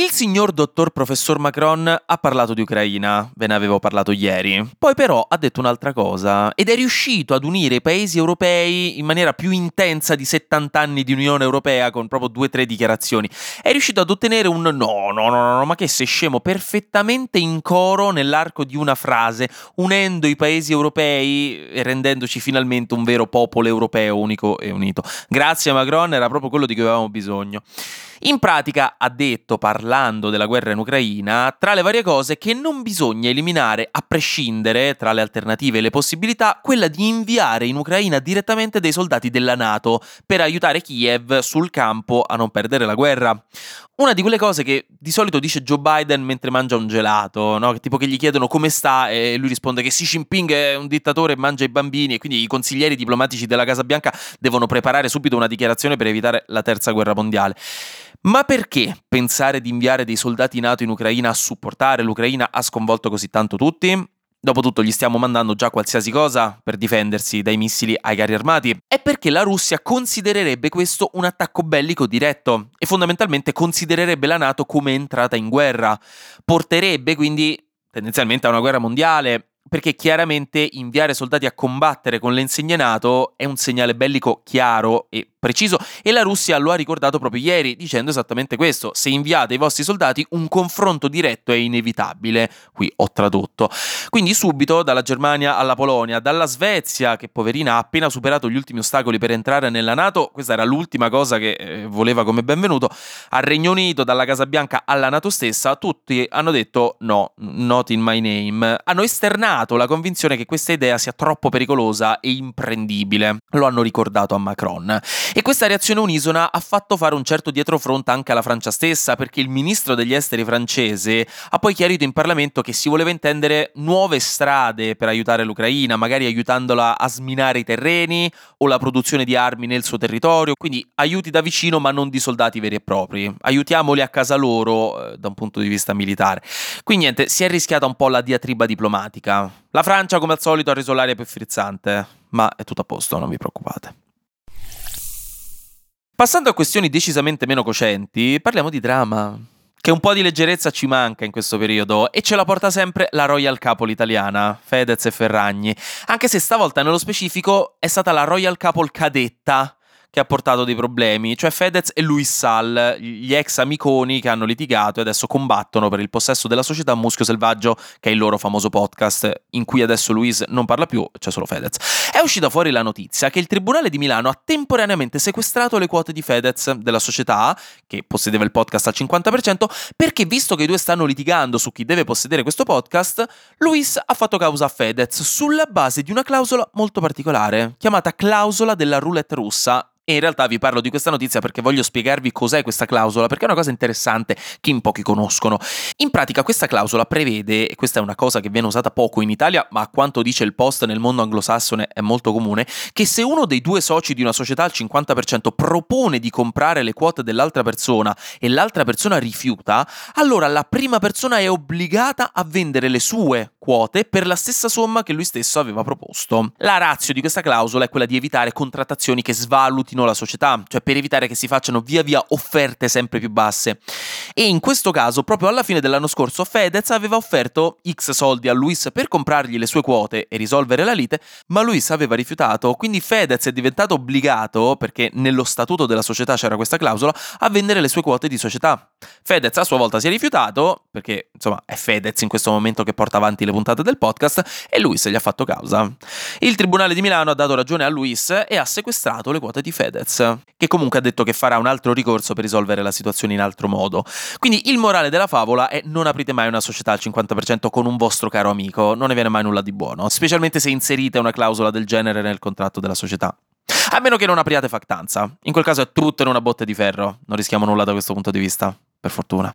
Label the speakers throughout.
Speaker 1: Il signor dottor professor Macron ha parlato di Ucraina, ve ne avevo parlato ieri, poi però ha detto un'altra cosa ed è riuscito ad unire i paesi europei in maniera più intensa di 70 anni di Unione Europea con proprio due o tre dichiarazioni. È riuscito ad ottenere un no, no, no, no, ma che sei scemo perfettamente in coro nell'arco di una frase, unendo i paesi europei e rendendoci finalmente un vero popolo europeo unico e unito. Grazie Macron, era proprio quello di cui avevamo bisogno. In pratica ha detto, parlando della guerra in Ucraina, tra le varie cose che non bisogna eliminare, a prescindere tra le alternative e le possibilità, quella di inviare in Ucraina direttamente dei soldati della Nato per aiutare Kiev sul campo a non perdere la guerra. Una di quelle cose che di solito dice Joe Biden mentre mangia un gelato, no? tipo che gli chiedono come sta e lui risponde che Xi Jinping è un dittatore e mangia i bambini e quindi i consiglieri diplomatici della Casa Bianca devono preparare subito una dichiarazione per evitare la terza guerra mondiale. Ma perché pensare di inviare dei soldati NATO in Ucraina a supportare l'Ucraina ha sconvolto così tanto tutti? Dopotutto gli stiamo mandando già qualsiasi cosa per difendersi dai missili ai carri armati. È perché la Russia considererebbe questo un attacco bellico diretto e fondamentalmente considererebbe la Nato come entrata in guerra. Porterebbe quindi tendenzialmente a una guerra mondiale, perché chiaramente inviare soldati a combattere con le insegne NATO è un segnale bellico chiaro e preciso e la Russia lo ha ricordato proprio ieri dicendo esattamente questo, se inviate i vostri soldati un confronto diretto è inevitabile, qui ho tradotto. Quindi subito dalla Germania alla Polonia, dalla Svezia che poverina ha appena superato gli ultimi ostacoli per entrare nella Nato, questa era l'ultima cosa che eh, voleva come benvenuto, al Regno Unito, dalla Casa Bianca alla Nato stessa, tutti hanno detto no, not in my name, hanno esternato la convinzione che questa idea sia troppo pericolosa e imprendibile, lo hanno ricordato a Macron. E questa reazione unisona ha fatto fare un certo dietrofront anche alla Francia stessa, perché il ministro degli esteri francese ha poi chiarito in Parlamento che si voleva intendere nuove strade per aiutare l'Ucraina, magari aiutandola a sminare i terreni o la produzione di armi nel suo territorio, quindi aiuti da vicino ma non di soldati veri e propri, aiutiamoli a casa loro eh, da un punto di vista militare. Quindi niente, si è rischiata un po' la diatriba diplomatica. La Francia come al solito ha reso l'aria più frizzante, ma è tutto a posto, non vi preoccupate. Passando a questioni decisamente meno cocenti, parliamo di drama. Che un po' di leggerezza ci manca in questo periodo e ce la porta sempre la Royal Couple italiana, Fedez e Ferragni. Anche se stavolta nello specifico è stata la Royal Couple cadetta che ha portato dei problemi, cioè Fedez e Luis Sal, gli ex amiconi che hanno litigato e adesso combattono per il possesso della società Muschio Selvaggio, che è il loro famoso podcast, in cui adesso Luis non parla più, c'è solo Fedez. È uscita fuori la notizia che il Tribunale di Milano ha temporaneamente sequestrato le quote di Fedez della società, che possedeva il podcast al 50%, perché visto che i due stanno litigando su chi deve possedere questo podcast, Luis ha fatto causa a Fedez sulla base di una clausola molto particolare, chiamata clausola della roulette russa, e in realtà vi parlo di questa notizia perché voglio spiegarvi cos'è questa clausola, perché è una cosa interessante che in pochi conoscono. In pratica questa clausola prevede, e questa è una cosa che viene usata poco in Italia, ma a quanto dice il post nel mondo anglosassone è molto comune, che se uno dei due soci di una società al 50% propone di comprare le quote dell'altra persona e l'altra persona rifiuta, allora la prima persona è obbligata a vendere le sue quote per la stessa somma che lui stesso aveva proposto. La razio di questa clausola è quella di evitare contrattazioni che svalutino la società, cioè per evitare che si facciano via via offerte sempre più basse. E in questo caso, proprio alla fine dell'anno scorso, Fedez aveva offerto X soldi a Luis per comprargli le sue quote e risolvere la lite, ma Luis aveva rifiutato, quindi Fedez è diventato obbligato, perché nello statuto della società c'era questa clausola, a vendere le sue quote di società. Fedez a sua volta si è rifiutato, perché insomma è Fedez in questo momento che porta avanti le puntate del podcast, e Luis gli ha fatto causa. Il Tribunale di Milano ha dato ragione a Luis e ha sequestrato le quote di. Fedez, che comunque ha detto che farà un altro ricorso per risolvere la situazione in altro modo. Quindi il morale della favola è non aprite mai una società al 50% con un vostro caro amico, non ne viene mai nulla di buono, specialmente se inserite una clausola del genere nel contratto della società. A meno che non apriate factanza. In quel caso è tutto in una botte di ferro. Non rischiamo nulla da questo punto di vista. Per fortuna.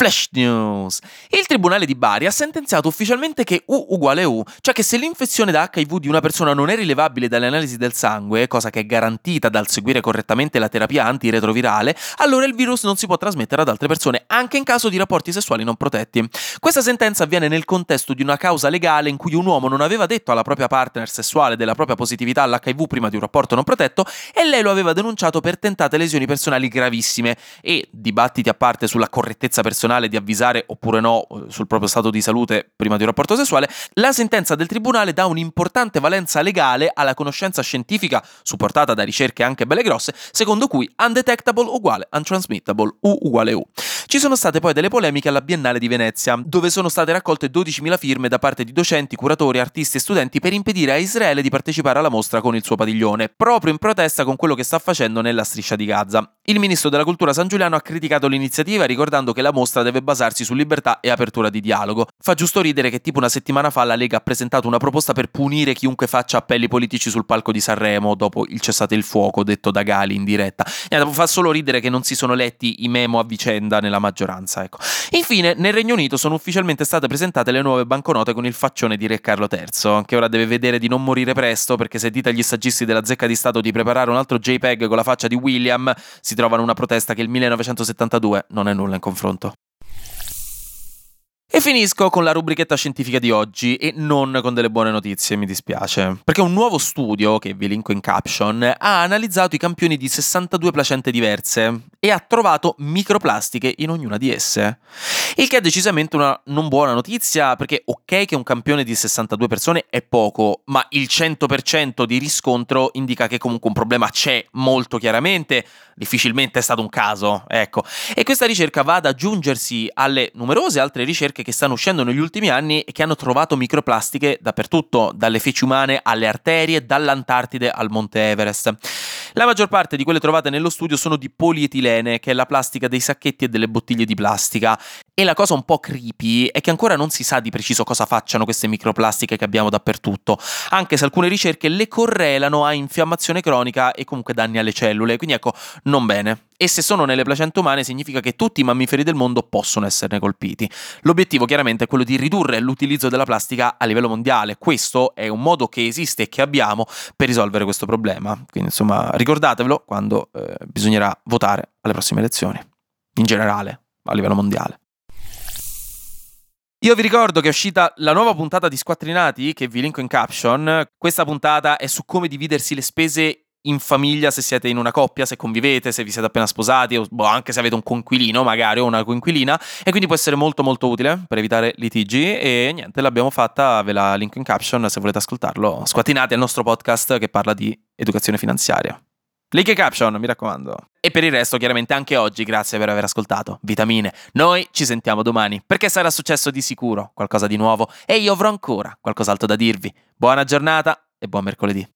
Speaker 1: Flash News. Il tribunale di Bari ha sentenziato ufficialmente che U uguale U, cioè che se l'infezione da HIV di una persona non è rilevabile dalle analisi del sangue, cosa che è garantita dal seguire correttamente la terapia antiretrovirale, allora il virus non si può trasmettere ad altre persone, anche in caso di rapporti sessuali non protetti. Questa sentenza avviene nel contesto di una causa legale in cui un uomo non aveva detto alla propria partner sessuale della propria positività all'HIV prima di un rapporto non protetto e lei lo aveva denunciato per tentate lesioni personali gravissime e, dibattiti a parte sulla correttezza personale, personale di avvisare oppure no eh, sul proprio stato di salute prima di un rapporto sessuale, la sentenza del tribunale dà un'importante valenza legale alla conoscenza scientifica, supportata da ricerche anche belle grosse, secondo cui undetectable uguale untransmittable, U uguale U. Ci sono state poi delle polemiche alla Biennale di Venezia, dove sono state raccolte 12.000 firme da parte di docenti, curatori, artisti e studenti per impedire a Israele di partecipare alla mostra con il suo padiglione, proprio in protesta con quello che sta facendo nella striscia di Gaza. Il ministro della cultura San Giuliano ha criticato l'iniziativa ricordando che la mostra deve basarsi su libertà e apertura di dialogo. Fa giusto ridere che tipo una settimana fa la Lega ha presentato una proposta per punire chiunque faccia appelli politici sul palco di Sanremo dopo il cessate il fuoco detto da Gali in diretta. fa solo ridere che non si sono letti i memo a vicenda nella maggioranza. Ecco. Infine, nel Regno Unito sono ufficialmente state presentate le nuove banconote con il faccione di Re Carlo III, che ora deve vedere di non morire presto perché se dite agli saggisti della zecca di Stato di preparare un altro JPEG con la faccia di William, si trovano una protesta che il 1972 non è nulla in confronto. E finisco con la rubrichetta scientifica di oggi e non con delle buone notizie, mi dispiace. Perché un nuovo studio, che vi linko in caption, ha analizzato i campioni di 62 placente diverse e ha trovato microplastiche in ognuna di esse. Il che è decisamente una non buona notizia, perché ok che un campione di 62 persone è poco, ma il 100% di riscontro indica che comunque un problema c'è molto chiaramente, difficilmente è stato un caso, ecco. E questa ricerca va ad aggiungersi alle numerose altre ricerche che stanno uscendo negli ultimi anni e che hanno trovato microplastiche dappertutto, dalle feci umane alle arterie, dall'Antartide al Monte Everest. La maggior parte di quelle trovate nello studio sono di polietilene, che è la plastica dei sacchetti e delle bottiglie di plastica. E la cosa un po' creepy è che ancora non si sa di preciso cosa facciano queste microplastiche che abbiamo dappertutto, anche se alcune ricerche le correlano a infiammazione cronica e comunque danni alle cellule, quindi ecco, non bene e se sono nelle placente umane significa che tutti i mammiferi del mondo possono esserne colpiti. L'obiettivo chiaramente è quello di ridurre l'utilizzo della plastica a livello mondiale. Questo è un modo che esiste e che abbiamo per risolvere questo problema. Quindi insomma ricordatevelo quando eh, bisognerà votare alle prossime elezioni, in generale, a livello mondiale. Io vi ricordo che è uscita la nuova puntata di Squattrinati, che vi linko in caption. Questa puntata è su come dividersi le spese in famiglia se siete in una coppia, se convivete, se vi siete appena sposati o boh, anche se avete un conquilino magari o una coinquilina e quindi può essere molto molto utile per evitare litigi e niente, l'abbiamo fatta, ve la link in caption se volete ascoltarlo. Squattinate al nostro podcast che parla di educazione finanziaria. Link in caption, mi raccomando. E per il resto, chiaramente anche oggi, grazie per aver ascoltato. Vitamine. Noi ci sentiamo domani, perché sarà successo di sicuro qualcosa di nuovo e io avrò ancora qualcos'altro da dirvi. Buona giornata e buon mercoledì.